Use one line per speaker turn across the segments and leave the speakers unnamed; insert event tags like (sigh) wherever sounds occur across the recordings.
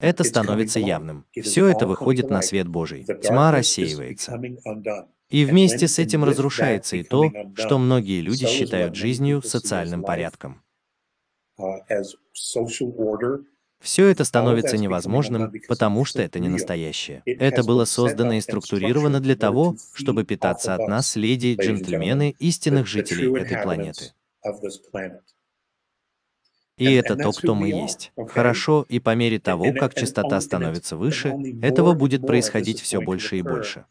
Это становится явным. Все это выходит на свет Божий. Тьма рассеивается. И вместе с этим разрушается и то, что многие люди считают жизнью социальным порядком. Все это становится невозможным, потому что это не настоящее. Это было создано и структурировано для того, чтобы питаться от нас, леди джентльмены, истинных жителей этой планеты. И это то, кто мы есть. Хорошо, и по мере того, как частота становится выше, этого будет происходить все больше и больше.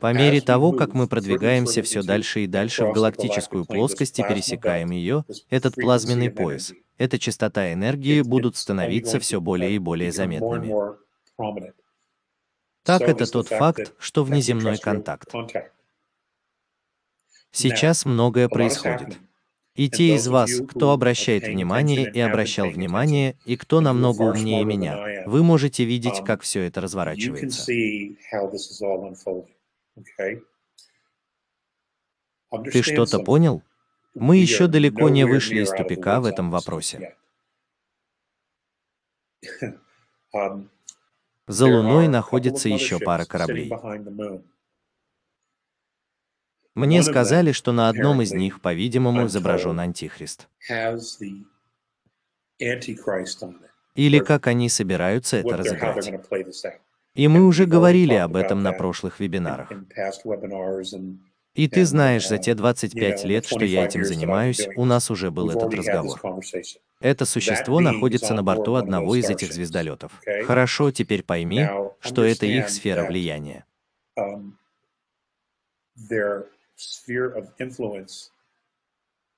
По мере того, как мы продвигаемся все дальше и дальше в галактическую плоскость и пересекаем ее, этот плазменный пояс, эта частота энергии будут становиться все более и более заметными. Так это тот факт, что внеземной контакт. Сейчас многое происходит. И те из вас, кто обращает внимание и обращал внимание, и кто намного умнее меня, вы можете видеть, как все это разворачивается. Ты что-то понял? Мы еще далеко не вышли из тупика в этом вопросе. (laughs)
Um,
За Луной находится еще пара кораблей. Мне сказали, что на одном из них, по-видимому, изображен Антихрист. Или как они собираются это разыграть. И мы уже говорили об этом на прошлых вебинарах. И ты знаешь, за те 25 лет, что я этим занимаюсь, у нас уже был этот разговор. Это существо находится на борту одного из этих звездолетов. Хорошо, теперь пойми, что это их сфера влияния.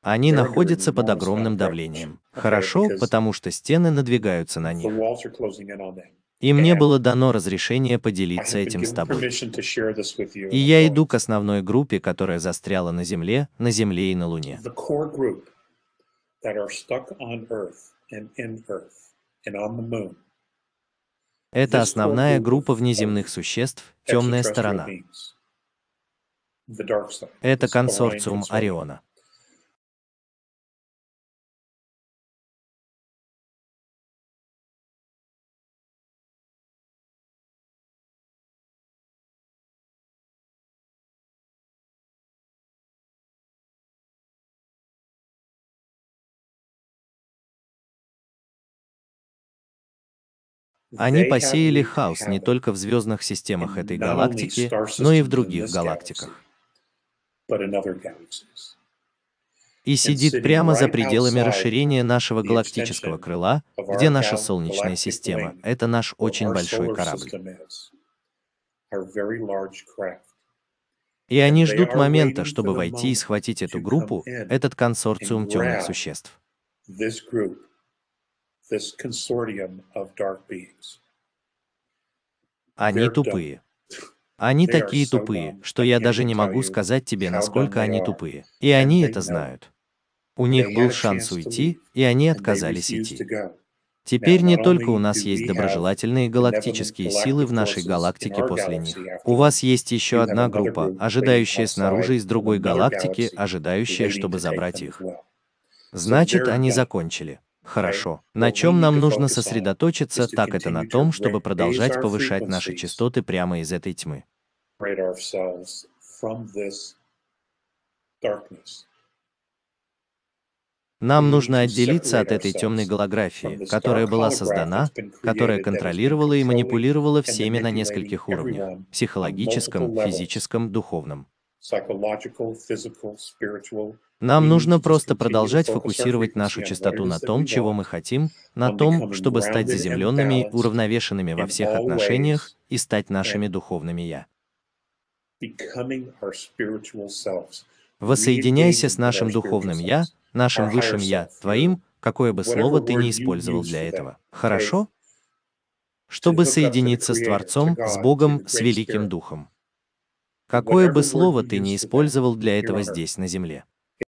Они находятся под огромным давлением. Хорошо, потому что стены надвигаются на них. И мне было дано разрешение поделиться этим с тобой. И я иду к основной группе, которая застряла на Земле, на Земле и на Луне. Это основная группа внеземных существ, темная сторона. Это консорциум Ориона. Они посеяли хаос не только в звездных системах этой галактики, но и в других галактиках. И сидит прямо за пределами расширения нашего галактического крыла, где наша Солнечная система. Это наш очень большой корабль. И они ждут момента, чтобы войти и схватить эту группу, этот консорциум темных существ. Они тупые. Они такие тупые, что я даже не могу сказать тебе, насколько они тупые. И они это знают. У них был шанс уйти, и они отказались идти. Теперь не только у нас есть доброжелательные галактические силы в нашей галактике после них. У вас есть еще одна группа, ожидающая снаружи из другой галактики, ожидающая, чтобы забрать их. Значит, они закончили. Хорошо. На чем нам нужно сосредоточиться, так это на том, чтобы продолжать повышать наши частоты прямо из этой тьмы. Нам нужно отделиться от этой темной голографии, которая была создана, которая контролировала и манипулировала всеми на нескольких уровнях – психологическом, физическом, духовном. Нам нужно просто продолжать фокусировать нашу частоту на том, чего мы хотим, на том, чтобы стать заземленными, уравновешенными во всех отношениях и стать нашими духовными «я». Воссоединяйся с нашим духовным «я», нашим высшим «я», твоим, какое бы слово ты ни использовал для этого. Хорошо? Чтобы соединиться с Творцом, с Богом, с Великим Духом. Какое бы слово ты ни использовал для этого здесь, на земле.